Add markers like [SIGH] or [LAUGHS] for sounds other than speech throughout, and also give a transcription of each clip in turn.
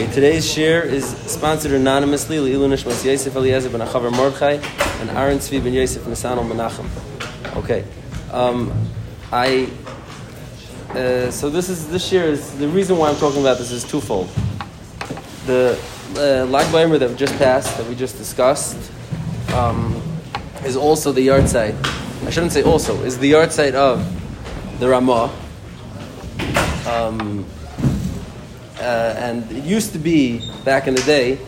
Okay, today's share is sponsored anonymously Leilu Nishmas Yosef Eliezer ben Achavar Mordechai and Aaron Tzvi ben Yosef Nisanel Menachem. Okay, um, I. Uh, so this is this year is the reason why I'm talking about this is twofold. The uh, Lag Baimer that we just passed, that we just discussed, um, is also the yahrzeit. I shouldn't say also is the yahrzeit of the Ramah. Um, and it used to be back in the day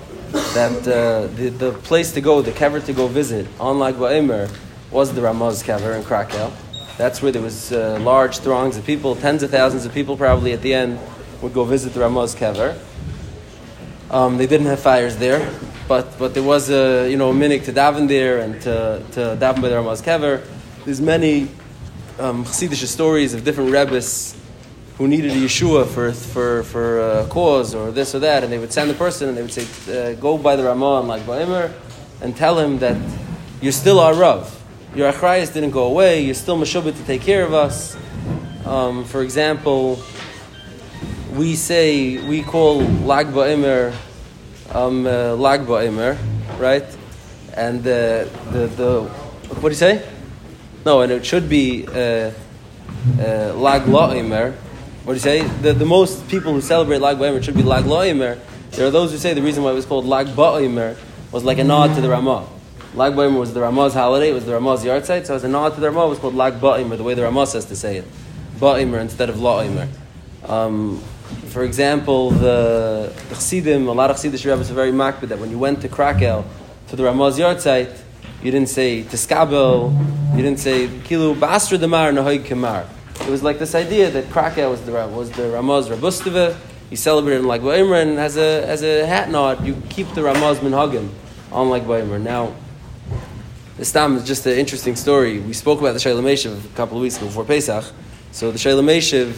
that uh, the, the place to go, the kever to go visit on Lag Ba'omer was the Ramah's kever in Krakow. That's where there was uh, large throngs of people, tens of thousands of people probably at the end would go visit the Ramah's kever. Um, they didn't have fires there, but, but there was a you know a minik to daven there and to, to daven by the Ramah's kever. There's many um, Chassidish stories of different rebbes who needed a Yeshua for, for, for a cause or this or that, and they would send the person and they would say, uh, go by the Ramah and Lag Ba'imer and tell him that you're still our Rav. Your Achrayas didn't go away, you're still Meshubit to take care of us. Um, for example, we say, we call Lag Ba'imer um, uh, Lag Ba'imer, right? And uh, the, the, what do you say? No, and it should be uh, uh, Lag La'imer, what do you say? The, the most people who celebrate Lag BaOmer should be Lag Lo'imer. There are those who say the reason why it was called Lag BaOmer was like a nod to the Ramah. Lag BaOmer was the Ramah's holiday, it was the Ramah's yahrzeit, so as a nod to the Ramah, it was called Lag BaOmer, the way the Ramah says to say it. BaOmer instead of Lo'imer. Um, for example, the, the a lot of Chassidish rabbis are very makbid that when you went to Krakow, to the Ramah's yahrzeit, you didn't say Tiskabel, you didn't say Kilu Basra Damar Nahoy Kamar. It was like this idea that Krakow was the was the Ramah's Rabustava. He celebrated Lag Ba'imr, and as a as a hat nod, you keep the Ramah's Minhagim on Lag Ba'imr. Now, this time is just an interesting story. We spoke about the Shayla Meshiv a couple of weeks ago before Pesach. So the Shayla Meshiv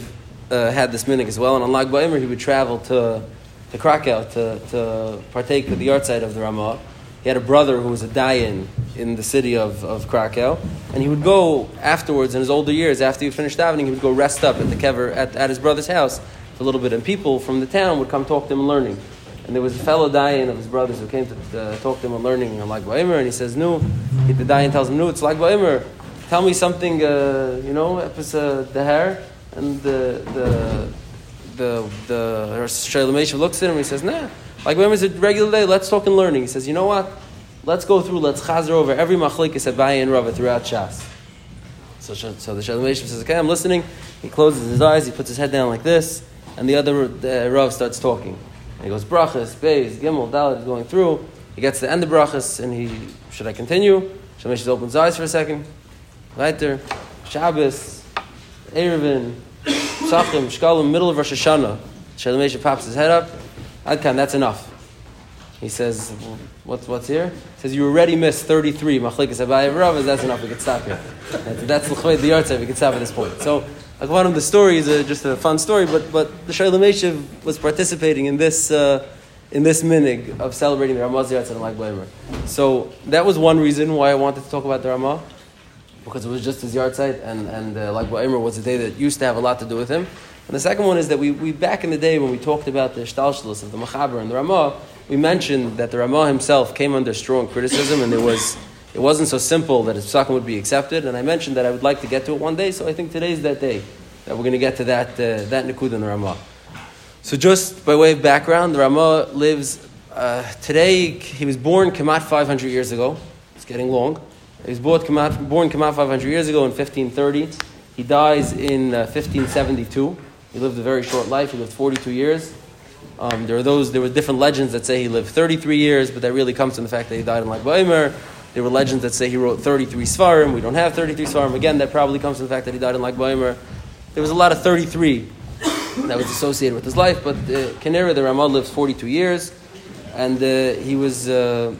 uh, had this minig as well, and on Lag Ba'imr he would travel to to Krakow to, to partake of the yahrzeit of the Ramah. He had a brother who was a dayan in the city of, of Krakow, and he would go afterwards in his older years, after he finished davening, he would go rest up at the kever at, at his brother's house for a little bit, and people from the town would come talk to him learning. And there was a fellow dayan of his brothers who came to uh, talk to him and learning on Lag Ba'imr, and he says, "No," the dayan tells him, "No, it's Lag Ba'imr. Tell me something, uh, you know, epis the hair." And the the the the Shailamesha looks at him and he says, "Nah." Like when it's a regular day, let's talk and learning. He says, you know what? Let's go through, let's chazer over every machlekes at Bayi and Rava throughout Shas. So, so the Shalom says, okay, I'm listening. He closes his eyes, he puts his head down like this, and the other uh, Rav starts talking. And he goes, brachas, beis, gimel, dalet, he's going through. He gets to the end of brachas, and he, should I continue? Shalom opens his eyes for a second. Weiter, Shabbos, Erevin, Sachim, Shkalim, middle of Rosh Hashanah. Shalom pops his head up. Adkan, that's enough. He says, what's, what's here? He says, you already missed 33. Machlikas Abaye Rav, that's enough, we can stop here. That's, the yahrzeit, we can stop at this point. So, one of the stories, uh, just a fun story, but, but the Shalom was participating in this, uh, in this minig of celebrating the Ramah's Yard and like Blaimer. So, that was one reason why I wanted to talk about the Ramah, because it was just his yahrzeit, and, and uh, like Blaimer was a day that used to have a lot to do with him. And the second one is that we, we back in the day when we talked about the Shtalshalos of the Machaber and the Ramah, we mentioned that the Ramah himself came under strong criticism and there was, it wasn't so simple that his psakim would be accepted. And I mentioned that I would like to get to it one day, so I think today's that day that we're going to get to that, uh, that Nikud in the Ramah. So just by way of background, the Ramah lives, uh, today, he was born Kamat 500 years ago. It's getting long. He was born Kamat, born Kamat 500 years ago in 1530. He dies in uh, 1572. He lived a very short life. He lived 42 years. Um, there are those. There were different legends that say he lived 33 years, but that really comes from the fact that he died in Lag Ba'omer. There were legends that say he wrote 33 svarim. We don't have 33 svarim. Again, that probably comes from the fact that he died in Lag Ba'omer. There was a lot of 33 [COUGHS] that was associated with his life, but uh, the Ramah, lived 42 years, and uh, he was, uh,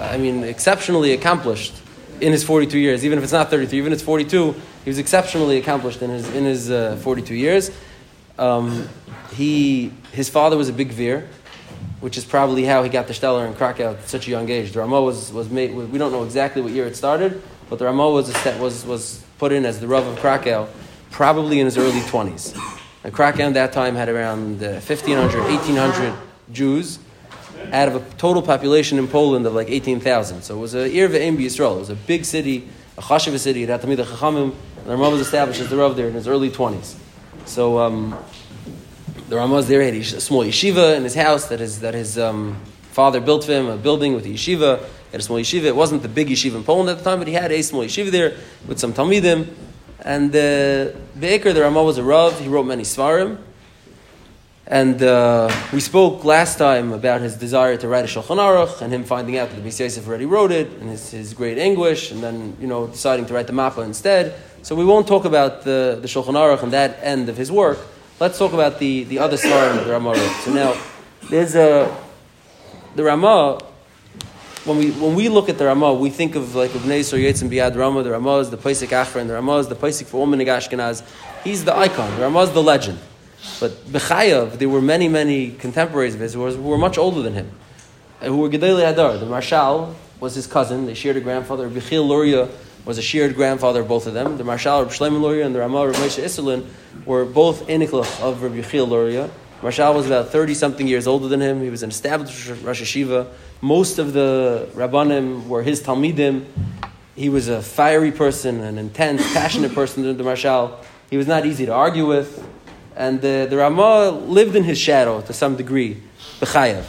I mean, exceptionally accomplished in his 42 years. Even if it's not 33, even if it's 42, he was exceptionally accomplished in his, in his uh, 42 years. Um, he, his father was a big veer, which is probably how he got the Steller in Krakow at such a young age. The Ramah was, was made, we don't know exactly what year it started, but the Ramah was, was, was put in as the Rav of Krakow probably in his early 20s. And Krakow at that time had around uh, 1,500, 1,800 Jews out of a total population in Poland of like 18,000. So it was a Ir Ve'em Yisrael. It was a big city, a Chashiv city. It had Tamid Chachamim, and the Ramah was established as the Rav there in his early 20s. So um, the Ramah was there, he had a small yeshiva in his house that his, that his um, father built for him, a building with a yeshiva. He had a small yeshiva. It wasn't the big yeshiva in Poland at the time, but he had a small yeshiva there with some Talmidim. And uh, Be'eker, the Ramah was a Rav. He wrote many Svarim. And uh, we spoke last time about his desire to write a Shulchan Aruch and him finding out that the Beis Yosef already wrote it and his, his great English and then, you know, deciding to write the Mappa instead. So we won't talk about the, the Shulchan Aruch and that end of his work. Let's talk about the, the other Svarim that the Ramah. So now, there's a, the Ramah, when we, when we look at the Ramah, we think of like of Neisor Yetzim Biad Ramah, the Ramah is the Achra, and the Ramah is the Paisik for Omen Ashkenaz. He's the icon, the Ramah is the legend. But Bechayav, there were many, many contemporaries of his who were, much older than him, who were Gedali Hadar. The Maharshal was his cousin, they shared a grandfather. Bichil Luria was a shared grandfather of both of them. The Maharshal, Reb Shlomo Luria, and the Ramah, Reb Moshe Isserles, were both Iniklach of Reb Yechiel Luria. Maharshal was about 30 something years older than him. He was an established Rosh Hashiva. Most of the Rabbanim were his Talmidim. He was a fiery person, an intense, passionate person, the Maharshal. He was not easy to argue with. And the, the Ramah lived in his shadow to some degree, B'chayav.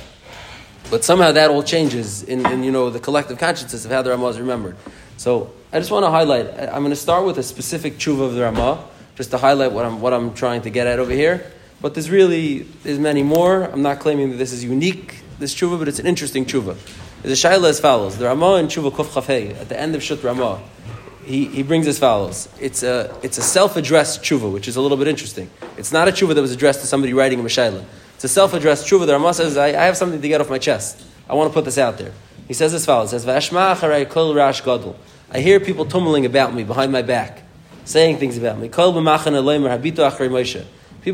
But somehow that all changes in, in you know, the collective consciousness of how the Ramah is remembered. So I just want to highlight, I'm going to start with a specific tshuva of the Ramah, just to highlight what I'm, what I'm trying to get at over here. But there's really, there's many more. I'm not claiming that this is unique, this tshuva, but it's an interesting tshuva. A shaila as follows. The Ramah in tshuva Kuf Chafei, at the end of Shut Ramah, he, he brings as follows. It's a, it's a self-addressed tshuva, which is a little bit interesting. It's not a tshuva that was addressed to somebody writing a Mashayla. It's a self-addressed tshuva. The Ramah says, I, I, have something to get off my chest. I want to put this out there. He says as follows. Says, V'ashma acharei kol rash gadol. I hear people tumbling about me, behind my back, saying things about me. People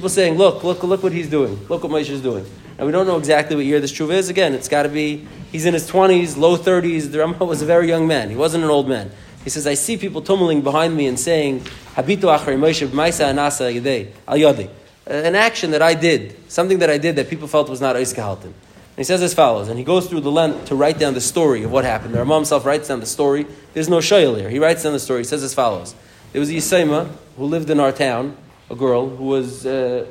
saying, look, look, look what he's doing. Look what Moshe is doing. And we don't know exactly what year this tshuva is. Again, it's got to be, he's in his 20s, low 30s. The Ramah was a very young man. He wasn't an old man. He says, I see people tumbling behind me and saying, Habitu Moshe b'maisa anasa yadei, al yadi. An action that I did, something that I did that people felt was not oiskehalten. He says as follows, and he goes through the length to write down the story of what happened. The Ramah himself writes down the story. There's no shayel here. He writes down the story. He says as follows. There was a Yisayma who lived in our town, a girl who was, uh,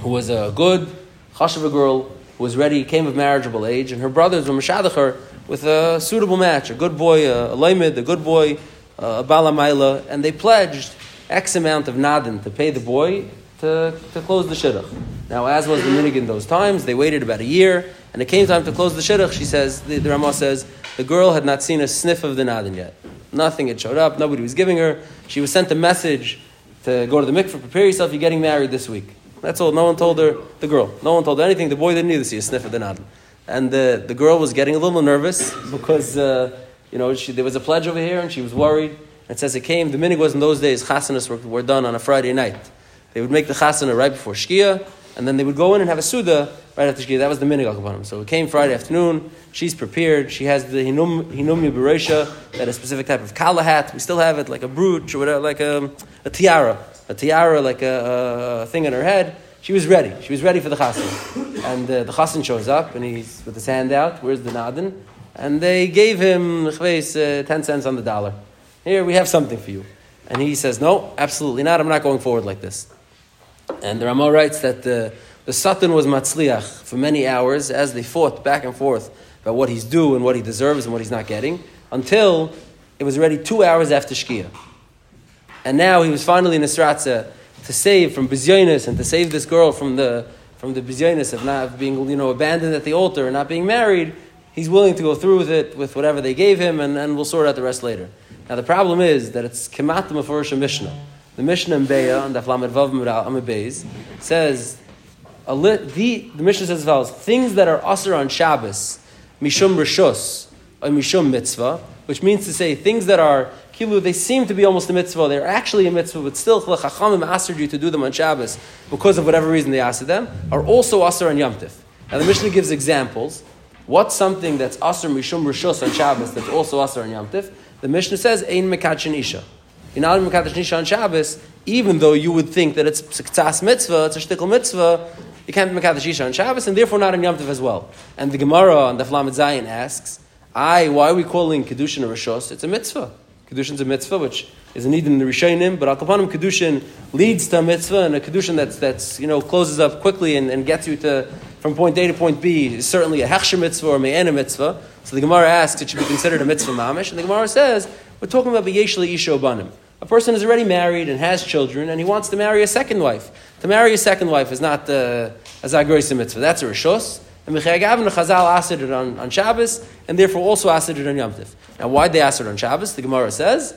who was a good, chashav girl, who was ready, came of marriageable age, and her brothers were mashadachar with a suitable match, a good boy, a, a a good boy, a balamaila, and they pledged X amount of nadin to pay the boy to, to close the shidduch. Now, as was the minig in those times, they waited about a year, and it came time to close the shidduch. She says, the, the Ramah says, the girl had not seen a sniff of the nadin yet. Nothing had showed up. Nobody was giving her. She was sent a message to go to the mikveh, prepare yourself. You're getting married this week. That's all. No one told her. The girl. No one told her anything. The boy didn't either see a sniff of the nadin and the, the girl was getting a little nervous [LAUGHS] because uh, you know she, there was a pledge over here and she was worried. It says it came. The minig was in those days chasanas were, were done on a Friday night. They would make the chasana right before shkia, and then they would go in and have a suda right after shkia. That was the minig akapanim. So it came Friday afternoon. She's prepared. She has the hinum hinumya beresha, that a specific type of kala hat. We still have it like a brooch or whatever, like a, a tiara, a tiara like a, a thing on her head. She was ready. She was ready for the chassan. And uh, the chassan shows up, and he's with his hand out. Where's the nadin? And they gave him uh, 10 cents on the dollar. Here, we have something for you. And he says, No, absolutely not. I'm not going forward like this. And the Ramah writes that the, the Satan was matzliach for many hours as they fought back and forth about what he's due and what he deserves and what he's not getting until it was already two hours after Shkia. And now he was finally in Nisratza to save from bizyonis and to save this girl from the from the bizyonis of not being you know abandoned at the altar and not being married, he's willing to go through with it with whatever they gave him, and, and we'll sort out the rest later. Now the problem is that it's kemat mafurish Mishnah. The Mishnah in Beya on the Flamed Vav Beis says li- the the Mishnah says as follows: things that are usher on Shabbos, mishum rishus, or mishum mitzvah, which means to say things that are kilu, they seem to be almost a mitzvah. They're actually a mitzvah, but still chachamim asked you to do them on Shabbos because of whatever reason they asked them, are also asr on Yom Tif. Now the Mishnah gives examples. What's something that's asr mishum rishos on Shabbos that's also asr on Yom Tif? The Mishnah says ein mekachin isha. You're not mekachin isha on Shabbos, even though you would think that it's a ktas mitzvah, it's a shtickle mitzvah. you can't be Mekadesh Isha on Shabbos, and therefore not on Yom Tov as well. And the Gemara on the Flamet Zayin asks, I, why are we calling Kedushin a Rishos? It's a mitzvah. Kedushin's a mitzvah, which is a need in the Rishonim, but Akapanim Kedushin leads to a mitzvah, and a Kedushin that's, that's you know, closes up quickly and, and gets you to, from point A to point B is certainly a Hechsher mitzvah or Me'ena mitzvah. So the Gemara asks, it should be considered a mitzvah mamish, and the Gemara says, we're talking about B'yeshli Isha Banim. A person is already married and has children, and he wants to marry a second wife. To marry a second wife is not uh, a Zagroisa mitzvah, that's a Rishos. And Mechayagavin Chazal asked it on, on Shabbos, and therefore also asked it on Yom Tiv. Now, why they asked it on Shabbos? The Gemara says,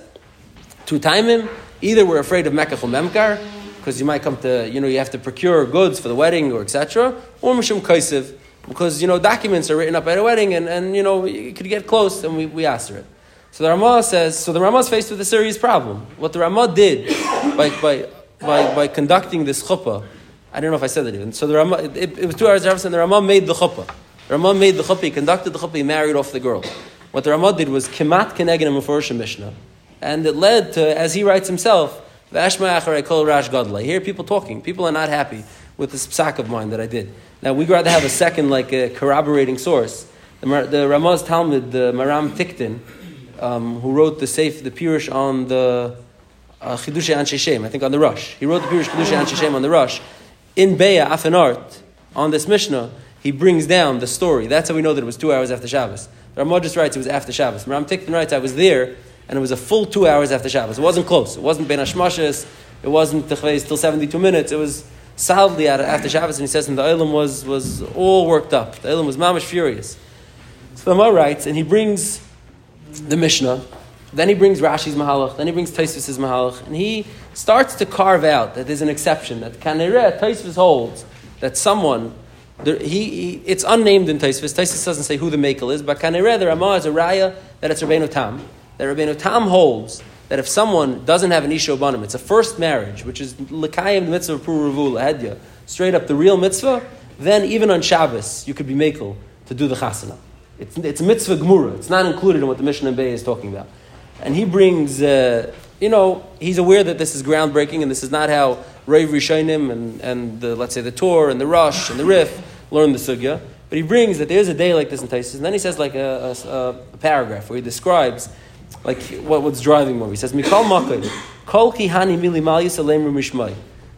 two timing, either we're afraid of Mekach or Memkar, because you might come to, you know, you have to procure goods for the wedding or etc., or Mishum Kaisiv, because, you know, documents are written up at a wedding, and, and you know, you could get close, and we, we asked it. So the Ramah says, so the Ramah is faced with a serious problem. What the Ramah did by, by, by, by conducting this chuppah, I don't know if I said that even. So the Ramah, it, it, was two hours after, and the Ramah made the chuppah. The Ramah made the chuppah, he conducted the chuppah, he married off the girl. What the Ramah did was kemat kenegin a Mishnah. And it led to, as he writes himself, Vashma acharei kol rash gadla. I hear people talking. People are not happy with this psak of mine that I did. Now, we'd rather have a second, like a corroborating source. The, the Talmud, the Maharam Tiktin, um, who wrote the Seif, the Pirush on the uh, Chidush I think on the Rush. He wrote the Pirush Chidush Anshe Shem on the Rush. In Beya, Afanart, on this Mishnah, he brings down the story. That's how we know that it was two hours after Shabbos. The Ramah just writes it was after Shabbos. Maharam Tiktin writes, I was there, and it was a full two hours after Shabbos. It wasn't close. It wasn't Ben Hashmashis. It wasn't Techvei till 72 minutes. It was solidly after Shabbos, and he says, and the Olam was, was all worked up. The Olam was mamish furious. So the writes, and he brings the Mishnah. Then he brings Rashi's Mahalach. Then he brings Taisvis' Mahalach. And he starts to carve out that there's an exception, that Kanireh, Taisvis holds that someone, he, he, it's unnamed in Taisvis. Taisvis doesn't say who the Makel is, but Kanireh, the Ramah is a Raya that it's Rabbeinu Tam. That Rabbeinu Tam holds that if someone doesn't have an Isha Banim, it's a first marriage, which is Lekayim, the mitzvah of Puru Lahedya, straight up the real mitzvah, then even on Shabbos, you could be Makel to do the Chasana. It's, it's mitzvah gemura. It's not included in what the Mishnah Bay is talking about. And he brings, uh, you know, he's aware that this is groundbreaking and this is not how Rav Rishonim and, and the, let's say the Torah and the Rush and the Rif learn the Sugya. But he brings that there's a day like this in Taisus. And then he says like a, a, a paragraph where he describes like what, what's driving more. He says, Mikal Makay, Kol Kihani Mili Rumishmai.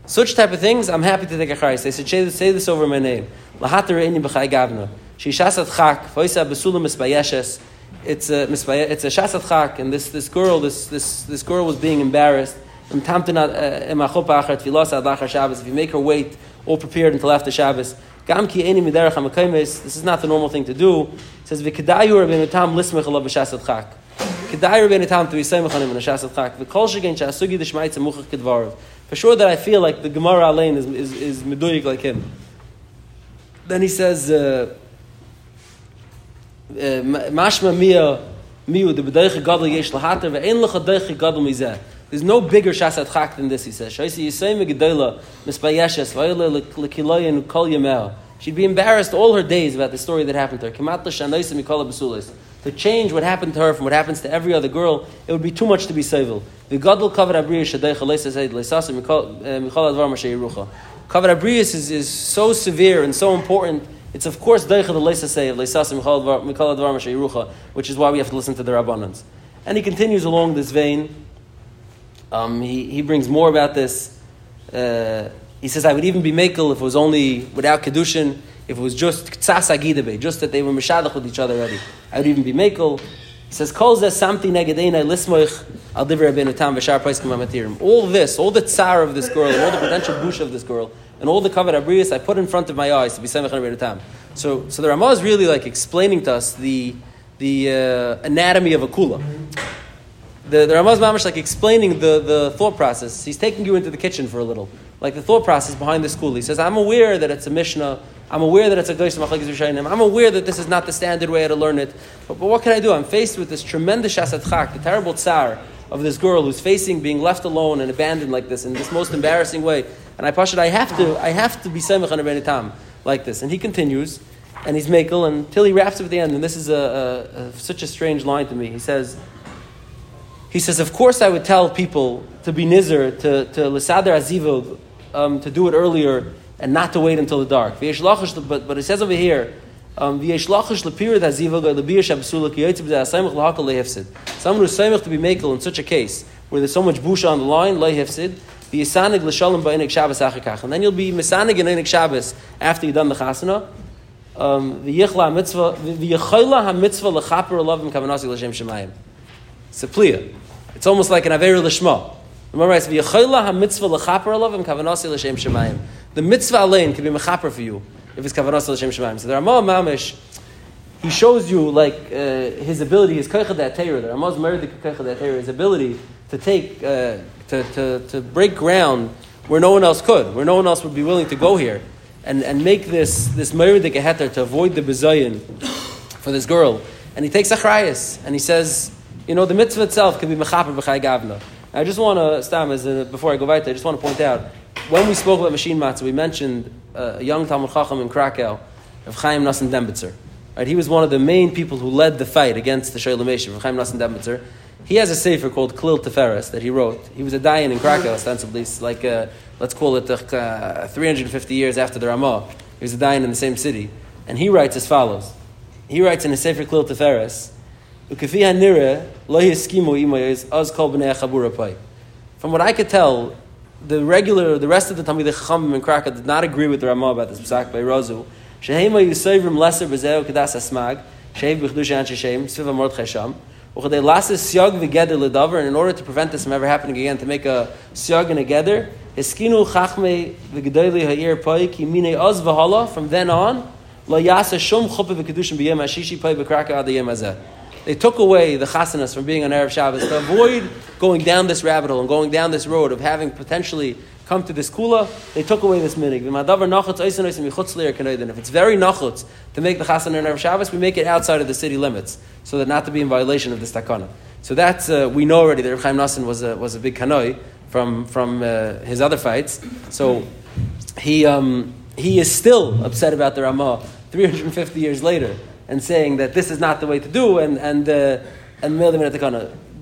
Such type of things, I'm happy to take a chayis. They said, say this over my name. Gavna. Shishasat chak, voisa besulam misbayeshes. It's a it's a shasat chak, and this, this girl this, this, this girl was being embarrassed. Uh, if you make her wait, all prepared until after Shabbos. This is not the normal thing to do. It says v'kedayu rabbeinu tam lismech alav b'shasat chak. Kedayu rabbeinu tam to be semech on him in a shasat chak. V'kol shegen shasugi d'shmaitz amuchach kedvarav. For sure that I feel like the Gemara Alain is, is, is meduyik like him. Then he says. Uh, Uh, mashma mia miu gadol yesh lahater gadol mizeh. There's no bigger shasat chak than this, he says. Mispayeshes lekiloyen kol. She'd be embarrassed all her days about the story that happened to her. Kemat. To change what happened to her from what happens to every other girl, it would be too much to be civil. The gadol kavar abriya shadeicha leisa zayd leisasim eh, mikol advar mashay yerucha. Kavar abriyas is so severe and so important it's of course deicha the leisa say advar mashayirucha, which is why we have to listen to the rabbanans. And he continues along this vein. Um, he, he brings more about this. Uh, he says, I would even be makel if it was only without kedushin, if it was just ktsas just that they were mishadach with each other already. I would even be makel. He says, "Kol zeh samti negedeina lismoich al divrei tam v'shar All this, all the tsar of this girl, all the potential bush of this girl, and all the covered abrius I put in front of my eyes to be semech and. So, so the Ramah is really like explaining to us the the uh, anatomy of a kula. The, the Ramah is mamish like explaining the, the thought process. He's taking you into the kitchen for a little, like the thought process behind the school. He says, "I'm aware that it's a mishnah. I'm aware that it's a Goyis Machlekes I'm aware that this is not the standard way to learn it. But, but what can I do? I'm faced with this tremendous shasat chak, the terrible tsar of this girl who's facing being left alone and abandoned like this in this most embarrassing way. And I pasha, I have to, I have to be semich on a tam like this. And he continues, and he's makel until he wraps up at the end. And this is a, a, a, such a strange line to me. He says, he says, of course I would tell people to be nizer, to, to lisader azivog, um, to do it earlier, and not to wait until the dark. But, but it says over here, um, Someone who's saimach to be makel in such a case, where there's so much busha on the line, be yisanig l'shalom ba'inik Shabbos achakach. And then you'll be misanig in inik Shabbos after you've done the chasana. Um, v'yichla ha-mitzvah, v'yichayla ha-mitzvah l'chaper alavim kavanasi l'shem shemayim. It's a pliya. It's almost like an aver l'shma. Remember I said, v'yichayla ha-mitzvah l'chaper alavim kavanasi l'shem shemayim. The mitzvah alein can be mechaper for you if it's kavanasi l'shem shemayim. So the Ramah Mamish, he shows you like uh, his ability, his koicha that The Ramah's married the koicha that his ability to take, uh, to, to, to break ground where no one else could, where no one else would be willing to go here, and, and make this, this Meridik Heter to avoid the Bezayin for this girl. And he takes Achrayas, and he says, you know, the mitzvah itself can be Mechaper B'chai Gavna. I just want to, Stam, as a, before I go back there, I just want to point out, when we spoke about machine matzah, we mentioned uh, a young Talmud Chacham in Krakow, of Chaim Nassim Dembitzer. Right, he was one of the main people who led the fight against the Shalom of Chaim Nassim Dembitzer. He has a sefer called Klil Teferes that he wrote. He was a dayan in Krakow, ostensibly, like uh, let's call it uh, 350 years after the Ramah. He was a dayan in the same city, and he writes as follows. He writes in his sefer Klil Teferes, From what I could tell, the regular, the rest of the Talmidei Chachamim in Krakow did not agree with the Ramah about this psak by Razu. Shehema Yisayvim Lesser Bezeo Kedas Asmag, Shehev B'chdush An Sheshem, Sviva Mordechai Sham, and in order to prevent this from ever happening again, to make a siag and a gather, hiskinu chachme v'gedoyli ha'ir pai ki oz v'hala, from then on, lo yasa shum chuppah v'kedushim b'yem ha'shishi pai v'kraka ad hazeh. They took away the chasanas from being on Erev Shabbos to avoid going down this rabbit hole and going down this road of having potentially come to this kula, they took away this minig. If it's very nachutz to make the chasan on Shabbos, we make it outside of the city limits, so that not to be in violation of this takana. So that's, uh, we know already that Reb Chaim was a, was a big kanoi from, from uh, his other fights. So he, um, he is still upset about the Ramah 350 years later and saying that this is not the way to do and, and, uh, and.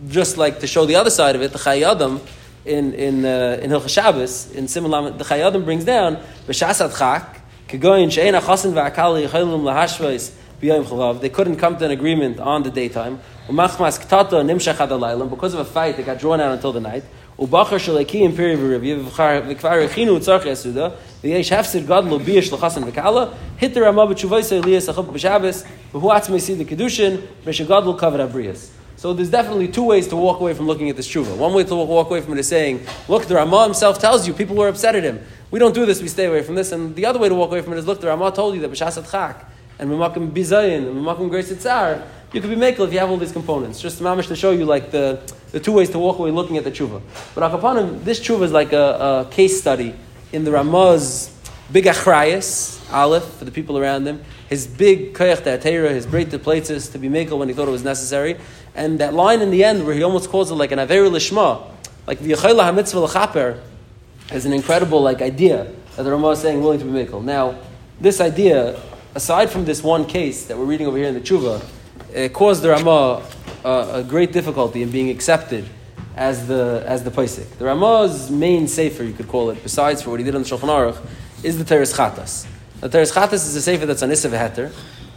Just like to show the other side of it, the Chayei Adam, in in uh, in Hilchah Shabbos in Simulam the Chayei Adam brings down b'shasat chak kegoyin she'en achasin va'akali yichaylim lahashvais b'yom chavav. They couldn't come to an agreement on the daytime. Umachmas ktata nimshach ad because of a fight that got drawn out until the night. Ubachar shaleki in peri v'kvar echinu tzarch yasuda v'yesh hafsid gadlo biyesh l'chasan v'kala hit the Ramah b'tshuvayse eliyas achab b'Shabbos v'hu atzmei see the kedushin v'shegadlo kavod abriyas. So there's definitely two ways to walk away from looking at this tshuva. One way to walk away from it is saying, look, the Ramah himself tells you people were upset at him. We don't do this, we stay away from this. And the other way to walk away from it is, look, the Ramah told you that b'shasat chak, and b'makim bizayin, and b'makim grace itzar, you could be makel if you have all these components. Just mamish to show you like the, the two ways to walk away looking at the tshuva. But akapanim, this tshuva is like a, a, case study in the Ramah's big achrayas, aleph, for the people around him, his big koyach his great places to be makel when he thought it was necessary, and that line in the end where he almost calls it like an Aver Lishma, like the Yechayla HaMitzvah L'chaper, is an incredible like idea that the Ramah is saying willing to be Mikkel. Now, this idea, aside from this one case that we're reading over here in the Tshuva, it caused the Ramah uh, a great difficulty in being accepted as the as the Paisik. The Ramah's main sefer, you could call it, besides for what he did on the Shulchan Aruch, is the Teres Chatas. The Teres Chatas is a sefer that's on Issa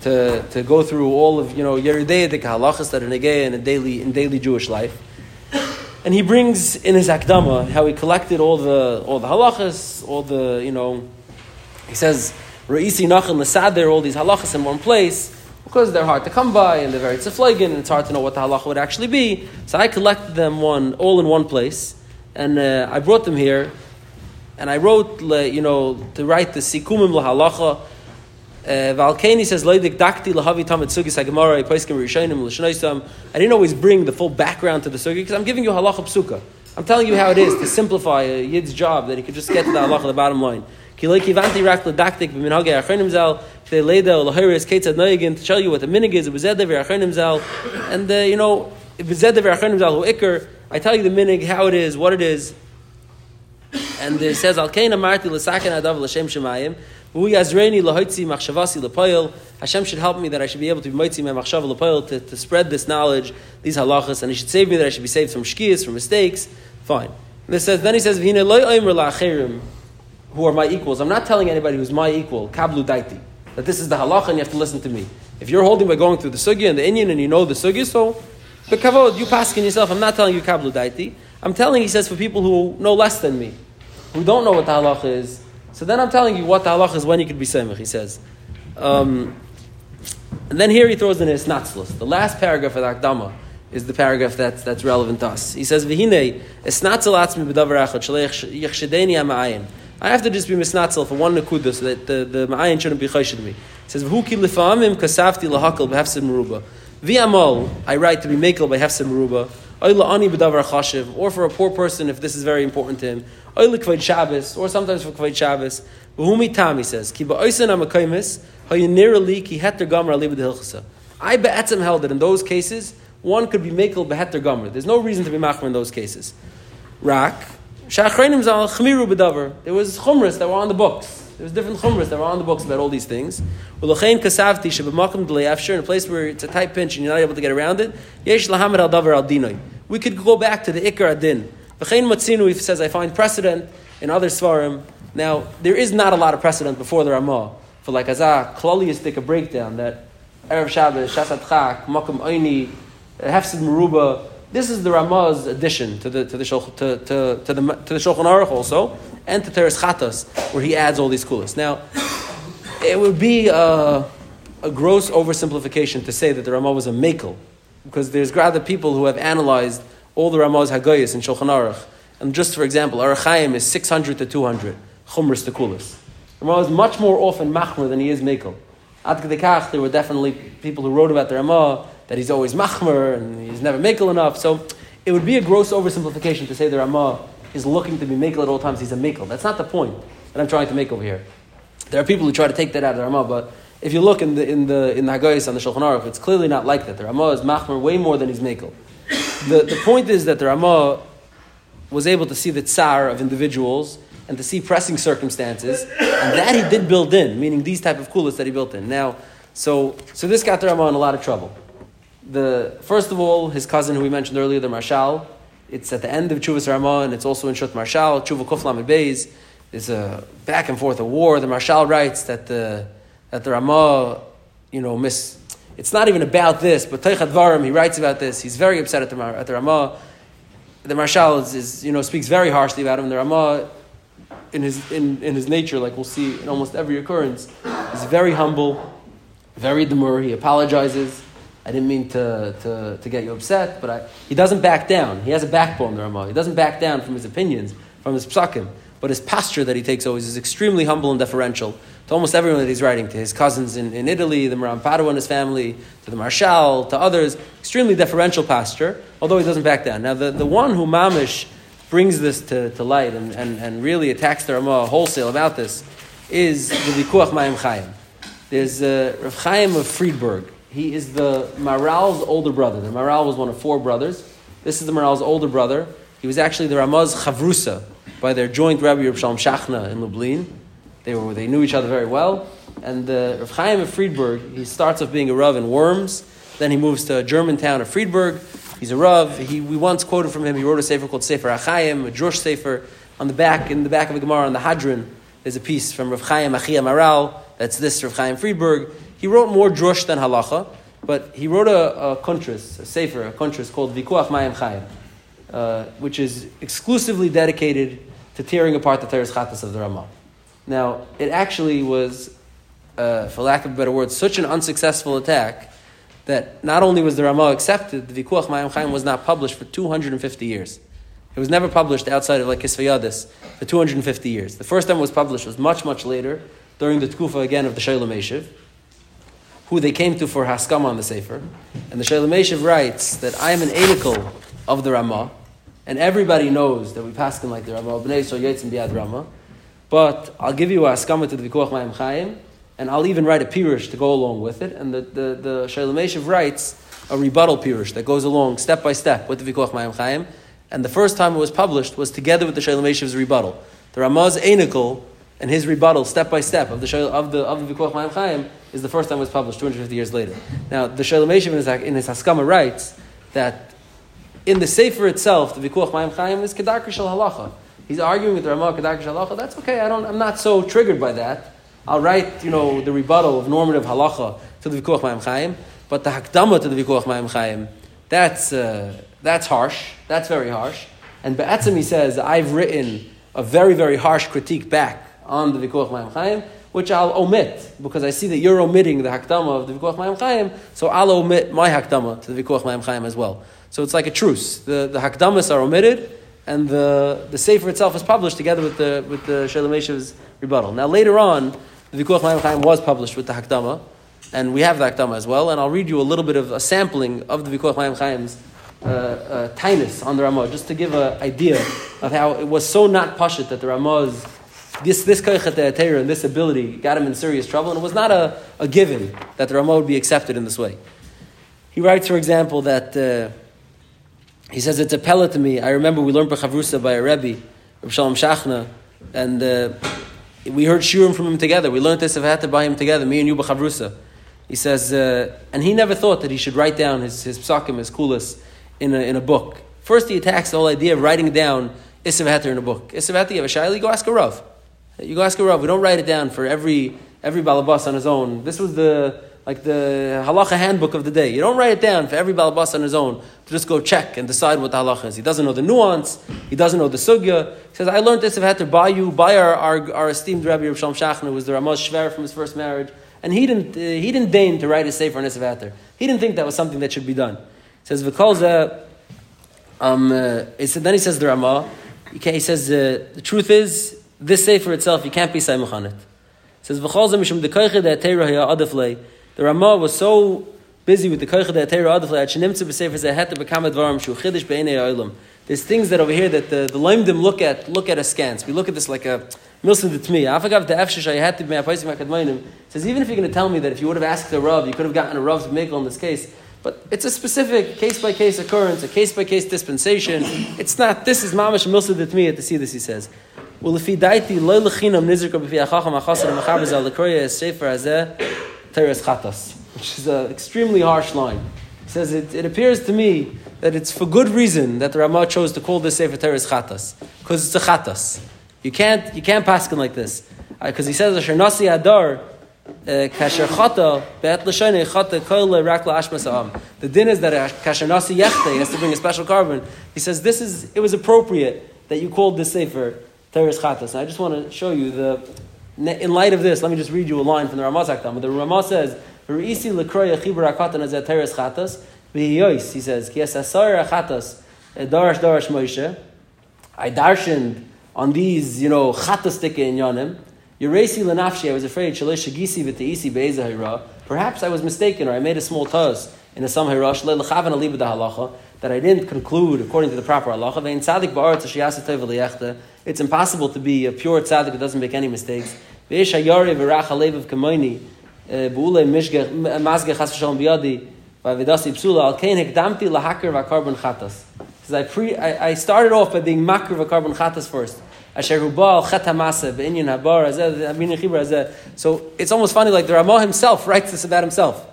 to, to go through all of, you know, Yeridei halachas that are negay in, a daily, in daily Jewish life. And he brings in his Akdama how he collected all the, all the halachas, all the, you know, he says, Ra'isi Nachan Lasader, all these halachas in one place, because they're hard to come by and they're very tzeflagen and it's hard to know what the halacha would actually be. So I collected them one, all in one place, and uh, I brought them here, and I wrote, you know, to write the sikumim lahalacha, Valkani says, Loidik dakti lahavi tamid sugis hagemara, poiskim rishonim l'shnoisam. I didn't always bring the full background to the sugi because I'm giving you halacha psuka. I'm telling you how it is to simplify a yid's job that he could just get to the halacha, the bottom line. To tell you what the minig is, and uh, you know, I tell you the minig, how it is, what it is, and it says, Hashem should help me that I should be able to be moitzi my machshava lepoil to, to spread this knowledge, these halachas, and He should save me that I should be saved from shkias, from mistakes. Fine. And this says, then he says, who are my equals, I'm not telling anybody who's my equal, kablu daiti, that this is the halacha and you have to listen to me. If you're holding by going through the sugya and the Indian and you know the sugya, so the kavod, you paskin yourself. I'm not telling you kablu daiti. I'm telling, he says, for people who know less than me, who don't know what the halacha is. So then I'm telling you what the halacha is when you could be semich. He says. Um, and then here he throws in his natzlus. The last paragraph of the Akdama is the paragraph that's, that's relevant to us. He says, V'hine, esnatzel atzmi b'davar echad, yechshedeni ha'ma'ayin. I have to just be misnatzel for one nakuda so that the, the ma'ayin shouldn't be chayshid me. He says, V'huki lifa'amim kasafti lahakal b'hefsid meruba. V'amol, I write to be makel by hefsid meruba. Or for a poor person if this is very important to him. Oyla kvayd Shabbos, or sometimes for kvayd Shabbos. V'humi tam, he says, ki ba'oysen amakaimis, hayinirali ki heter gamra li b'dehilchasa. I be'etzem held that in those cases, one could be makel beheter gomer. There's no reason to be machmer in those cases. Rak, shachreinim zal chmiru bedavar. There was chumras that were on the books. There was different chumras that were on the books about all these things. U'lachein kasavti shebemakim d'le'afshir, in a place where it's a tight pinch and you're not able to get around it, yesh lahamed al davar al dinoi. We could go back to the ikar adin. V'chein matzinu, says, I find precedent in other svarim. Now, there is not a lot of precedent before the Ramah for like klaliistic a breakdown that Erev Shabbos, Shasat Chak, Makam Oini, Hefsid Meruba. This is the Ramah's addition to the to the Shulchan, to, to, to, the to the Shulchan Aruch also, and to Teres Chatas, where he adds all these kulas. Now, it would be a, a gross oversimplification to say that the Ramah was a makel, because there's rather people who have analyzed all the Ramah's Hagoyas in Shulchan Aruch, and just for example, Orach Chayim is 600 to 200 chumras to kulas. The Ramah is much more often machmer than he is makel. Ad Kedekach, there were definitely people who wrote about the Ramah that he's always machmer and he's never Mekel enough. So it would be a gross oversimplification to say the Ramah is looking to be Mekel at all times. He's a Mekel. That's not the point that I'm trying to make over here. There are people who try to take that out of the Ramah, but if you look in the in the in the Haggais on the Shulchan Aruch, it's clearly not like that. The Ramah is machmer way more than he's makel. The the point is that the Ramah was able to see the tsar of individuals and to see pressing circumstances, and that he did build in, meaning these type of kulas that he built in. Now, so so this got the Ramah in a lot of trouble. The first of all, his cousin who we mentioned earlier, the Maharshal, it's at the end of Chuvas Ramah, and it's also in Shut Maharshal, Chuva Kuflam Beis. There's a back and forth, a war. The Maharshal writes that the that the Ramah, you know, miss. It's not even about this, but Varim, he writes about this. He's very upset at the, at the Ramah. The Maharshal is, is, you know, speaks very harshly about him. The Ramah, in his, in, in his nature, like we'll see in almost every occurrence, is very humble, very demure. He apologizes. I didn't mean to, to, to get you upset, but I, he doesn't back down. He has a backbone, the Ramah. He doesn't back down from his opinions, from his psakim. But his posture that he takes always is extremely humble and deferential to almost everyone that he's writing, to his cousins in, in Italy, the Maharam Padua and his family, to the Maharshal, to others. Extremely deferential posture, although he doesn't back down. Now, the, the one who Mamish brings this to, to light and, and, and really attacks the Ramah wholesale about this is the Vikuach Mayim Chaim. There's uh, Rav Chaim of Friedberg. He is the Maharal's older brother. The Maharal was one of four brothers. This is the Maharal's older brother. He was actually the Ramah's Chavrusa by their joint Rabbi Shalom Shachna in Lublin. They, were, they knew each other very well. And uh, Rav Chaim of Friedberg, he starts off being a Rav in Worms. Then he moves to a German town of Friedberg. He's a Rav. He, we once quoted from him, he wrote a sefer called Sefer Achayim, a Drush sefer. On the back, in the back of the Gemara, on the Hadran, there's a piece from Rav Chaim Achia Maharal. That's this Rav Chaim Friedberg. He wrote more drush than halacha, but he wrote a, a kuntris, a sefer, a kuntris called Vikuach Mayim Chaim, uh, which is exclusively dedicated to tearing apart the Teres Chatas of the Ramah. Now, it actually was, uh, for lack of a better word, such an unsuccessful attack that not only was the Ramah accepted, the Vikuach Mayim Chaim was not published for 250 years. It was never published outside of like Kisvayadis for 250 years. The first time it was published was much, much later, during the Tkufa again of the Shalom Eshiv, who they came to for Haskama on the Sefer. And the Shalom Eshiv writes that I am an anical of the Ramah, and everybody knows that we pass him like the Ramah, Bnei So Yetzim Biad Ramah. But I'll give you a Haskama to the Vikuach Mayim Chaim, and I'll even write a Pirush to go along with it. And the, the, the shailameshiv writes a rebuttal Pirush that goes along step by step with the Vikuach Mayim Chaim. And the first time it was published was together with the shailameshiv's rebuttal. The Ramah's anical and his rebuttal, step by step, of the Shal, of the of the Vikuach Mayim Chaim, is the first time it was published 250 years later. Now, the shailameshiv in his, in his Haskama writes that in the Sefer itself, the Vikuach Mayim Chaim is Kedarka Shal Halacha. He's arguing with Ramah Kedarkish Halacha, that's okay. I don't, I'm not so triggered by that. I'll write, you know, the rebuttal of normative halacha to the Vikuach Mayim Chaim, but the Hakdama to the Vikuach Mayim Chaim, that's, uh, that's harsh. That's very harsh. And Be'etzim, he says, I've written a very, very harsh critique back on the Vikuach Mayim Chaim, which I'll omit, because I see that you're omitting the Hakdama of the Vikuach Mayim Chaim, so I'll omit my Hakdama to the Vikuach Mayim Chaim as well. So it's like a truce. The, the Hakdamas are omitted, and the, the Sefer itself was published together with the, with the Shalom rebuttal. Now later on, the Vikuach Mayim was published with the Hakdama, and we have the Hakdama as well, and I'll read you a little bit of a sampling of the Vikuach Mayim Chaim's uh, uh, tinus on the Ramah, just to give an idea of how it was so not pashit that the Ramah's this this and this ability got him in serious trouble, and it was not a, a given that the Ramah would be accepted in this way. He writes, for example, that uh, he says it's a pellet to me. I remember we learned Bechavrusa by a Rebbe, Reb Shalom Shachna, and uh, we heard Shurim from him together. We learned this Avata by him together, me and you Bechavrusa. He says, uh, and he never thought that he should write down his, his psakim, his kulas, in a, in a book. First, he attacks the whole idea of writing down Isav Heter in a book. Isav Heter, you have a shaili, go ask a Rav. You go ask a Rav. We don't write it down for every, every balabas on his own. This was the, like the halacha handbook of the day. You don't write it down for every balabas on his own to just go check and decide what the halacha is. He doesn't know the nuance. He doesn't know the sugya. He says, I learned this Isav Heter by you, by our, our, our esteemed Rabbi Shalom Shachna, who was the Ramah's Shver from his first marriage. And he didn't, uh, he didn't deign to write a sefer on Isav Heter. He didn't think that was something that should be done. He says, V'kolza, um, uh, then he says the Ramah. He says uh, the truth is this sefer itself you can't be saimach on it. He says v'cholza mishum dekoiche haya adaflei. The Ramah was so busy with the koiche de atera adaflei that shenimtzu b'sefer zehet bekam advarim shu chidish beinei olam. There's things that over here that the, the limdim look at look at askance. We look at this like a milsim d'tmi. Afagav the efshish I had to be apoisim akadmoinim. Says even if you're going to tell me that if you would have asked a rav, you could have gotten a rav's megal in this case. But it's a specific case by case occurrence, a case by case dispensation. It's not, this is mamash milsa d'tmiya to see this, he says. Well, if he daiti lo lechinam nizrika b'fi achacham achasar mechabez al lekroya sefer hazeh teres chatas, which is an extremely harsh line. He says, it, it appears to me that it's for good reason that the Ramah chose to call this sefer teres chatas, because it's a chatas. You can't, you can't pass it like this. Because uh, he says, Asher nasi adar, kasher chata bet l'shonei chata kol rak la'ashmas The din is that kasher nasi yechte has to bring a special carbon. He says this is it was appropriate that you called this sefer teres chatas. I just want to show you the. In light of this, let me just read you a line from the Ramah Zaktam. The Ramah says, "Reisi lekroya chibur akatan as teres chatas." V'yois, he says, "Ki asar chatas eh, darash darash Moshe." I darshened on these, you know, chatas in yonim. Yeresi lenafshi, I was afraid, shalish shagisi v'teisi be'ezahira. Perhaps I was mistaken, or I made a small taz in a some hirash le'lechavan alibah halacha that I didn't conclude according to the proper halacha. It's impossible to be a pure tzadik that doesn't make any mistakes. Ve'esh of eh, al. Because I, pre, I, I started off by being makir v'akarbon chatas first. So it's almost funny, like the Ramah himself writes this about himself.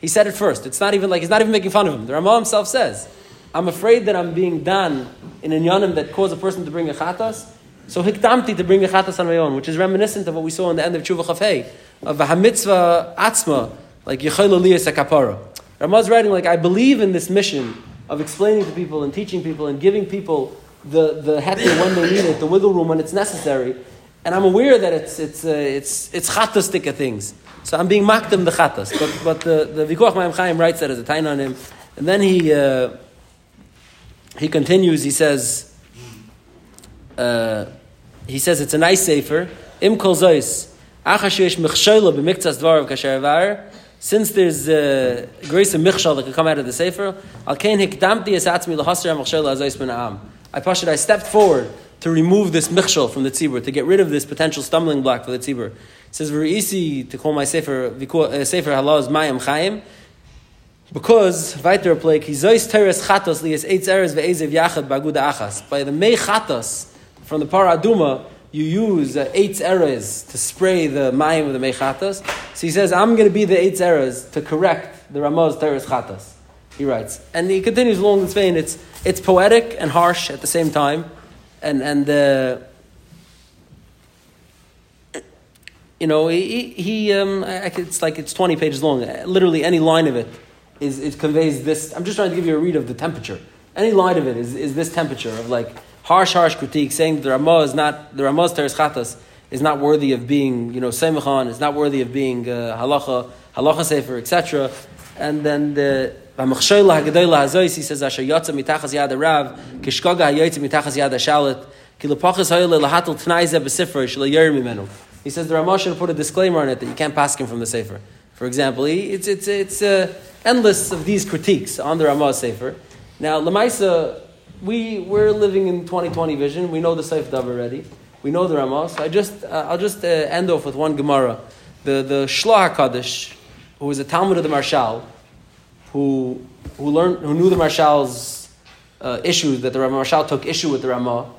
He said it first. It's not even like he's not even making fun of him. The Ramah himself says, I'm afraid that I'm being done in an yanim that cause a person to bring a chatas. So hiktamti to bring a chatas on my own, which is reminiscent of what we saw in the end of Tshuva Chafei, of a hamitzvah atzma, like Yechayla Liyas Akapara. Ramah's writing like, I believe in this mission of explaining to people and teaching people and giving people the, the heter when they need it, the wiggle room when it's necessary. And I'm aware that it's, it's, uh, it's, it's chatastika things. So I'm being makdim the chatas. But, but the, the Vikuach Mayim Chaim writes that as a tain on him. And then he, uh, he continues, he says, uh, he says it's a nice sefer. Im kol zois, achashish mechshoyla b'miktzas dvarav kasher since there's uh, grace of michshal that can come out of the sefer, al kein hikdamti es atzmi l'hasra mechshel azais min I pushed I stepped forward to remove this michshel from the tzibur, to get rid of this potential stumbling block for the tzibur. It says easy to call my sefer uh, sefer halal is mayim chayim. Because weiter plek hizois teres chatos lias eitz eres ve'ezev yachad baguda achas. By the mei chatos from the paraduma, you use uh, eight eras to spray the mayim of the mei chatos. So he says, I'm going to be the eight eras to correct the Ramah's teres chatos. He writes, and he continues along this vein. It's it's poetic and harsh at the same time. and and uh, you know he, he um, it's like it's twenty pages long. Literally any line of it is it conveys this. I'm just trying to give you a read of the temperature. Any line of it is, is this temperature of like harsh, harsh critique, saying the Ramah is not the Ramah's teres chatas is not worthy of being you know semichan, is not worthy of being uh, halacha, halacha sefer, etc. And then the B'machshoyla hagadoyla hazois he says asher yotza mitachas yad rav kishkoga hayotza mitachas yad shalit ki lepachas hayole lahatel tnai. He says the Ramah should put a disclaimer on it that you can't pass him from the sefer. For example, it's it's it's uh, endless of these critiques on the Ramah sefer. Now, Lamaisa, we we're living in 2020 vision. We know the Seif Dav already. We know the Ramah. So I just uh, I'll just uh, end off with one Gemara. The the Shlah Hakadosh, who was a Talmud of the Maharshal, who who learned who knew the Maharshal's uh, issues that the Maharshal took issue with the Ramah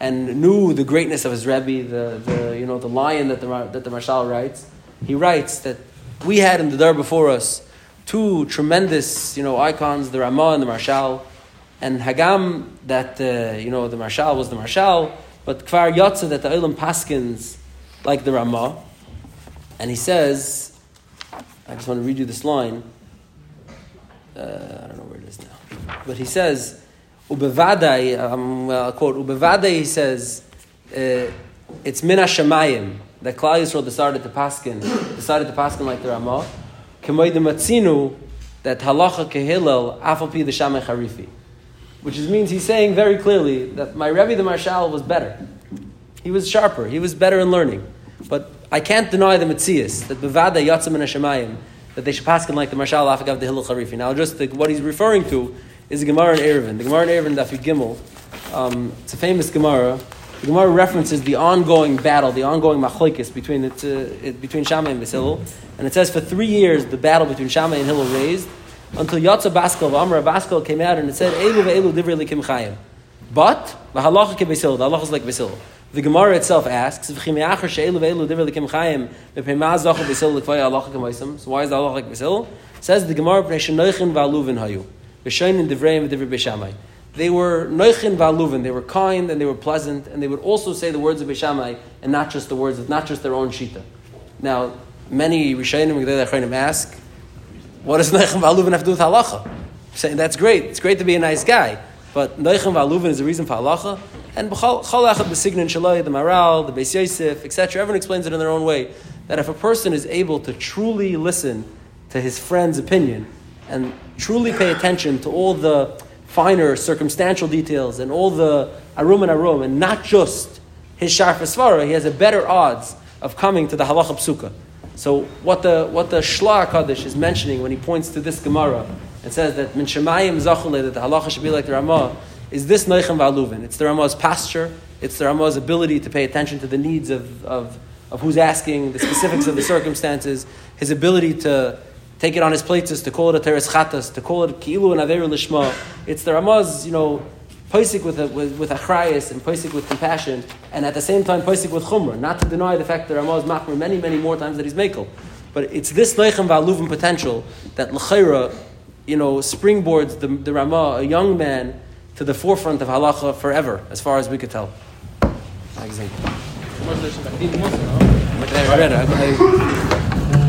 and knew the greatness of his Rebbe, the, the, you know, the lion that the, that the Maharshal writes, he writes that we had in the Dar before us two tremendous, you know, icons, the Ramah and the Maharshal, and Hagam that, uh, you know, the Maharshal was the Maharshal, but Kvar Yotze that the Olam Paskins like the Ramah, and he says, I just want to read you this line, uh, I don't know where it is now, but he says, Ubevadai, um, I'll quote, Ubevadai, he says, uh, it's Mina Shemayim that Klal Yisrael decided to paskin, decided to paskin like the Ramah. Kemoy Matzinu, that halacha kehillel afalpi the Shammai Harifi. Which means he's saying very clearly that my Rebbe the Maharshal was better. He was sharper, he was better in learning. But I can't deny the Metzias, that Bevada Yatzim and Hashemayim, that they should paskin like the Maharshal afagav the Hillel Harifi. Now just the, what he's referring to is the Gemara in Eruvin. The Gemara in Eruvin, Daf Gimel, um, it's a famous Gemara. The Gemara references the ongoing battle, the ongoing machlokes between uh, between Shammai and Beis Hillel, and it says for three years the battle between Shammai and Hillel raised until Yatza Bas Kol, Amra Bas Kol came out and it said Elu ve'elu divrei Elokim chayim. But the halacha ke Beis Hillel, the halacha is like Beis Hillel. The Gemara itself asks, So why is the halacha like Beis Hillel? Says the Gemara, They were noichin v'aluvin. They were kind and they were pleasant, and they would also say the words of Beis Shammai and not just the words of not just their own shita. Now, many Rishayim and ask, what does noichin v'aluvin have to do with halacha? Saying that's great. It's great to be a nice guy, but noichin v'aluvin is a reason for halacha. And chol echad b'signin shaloi, the Maharal, the Beis Yosef, etc. Everyone explains it in their own way. That if a person is able to truly listen to his friend's opinion and truly pay attention to all the finer circumstantial details and all the arum and arum, and not just his sharf svara, he has a better odds of coming to the halacha psuka. So what the what the Shlah Hakadosh is mentioning when he points to this Gemara and says that min shemayim zachule that the halacha should be like the Ramah is this noichin v'aluvin. It's the Ramah's posture. It's the Ramah's ability to pay attention to the needs of, of, of who's asking, the specifics of the circumstances, his ability to take it on his plates to call it a teres chatas, to call it ki'ilu and averu lishma. It's the Ramah's, you know, poisik with a, with, with achrayas and poisik with compassion, and at the same time poisik with chumrah. Not to deny the fact that Ramah's machmer many, many more times that he's makel. But it's this leichem va'aluvim potential that l'chayra, you know, springboards the, the Ramah, a young man, to the forefront of halacha forever, as far as we could tell. Magazine.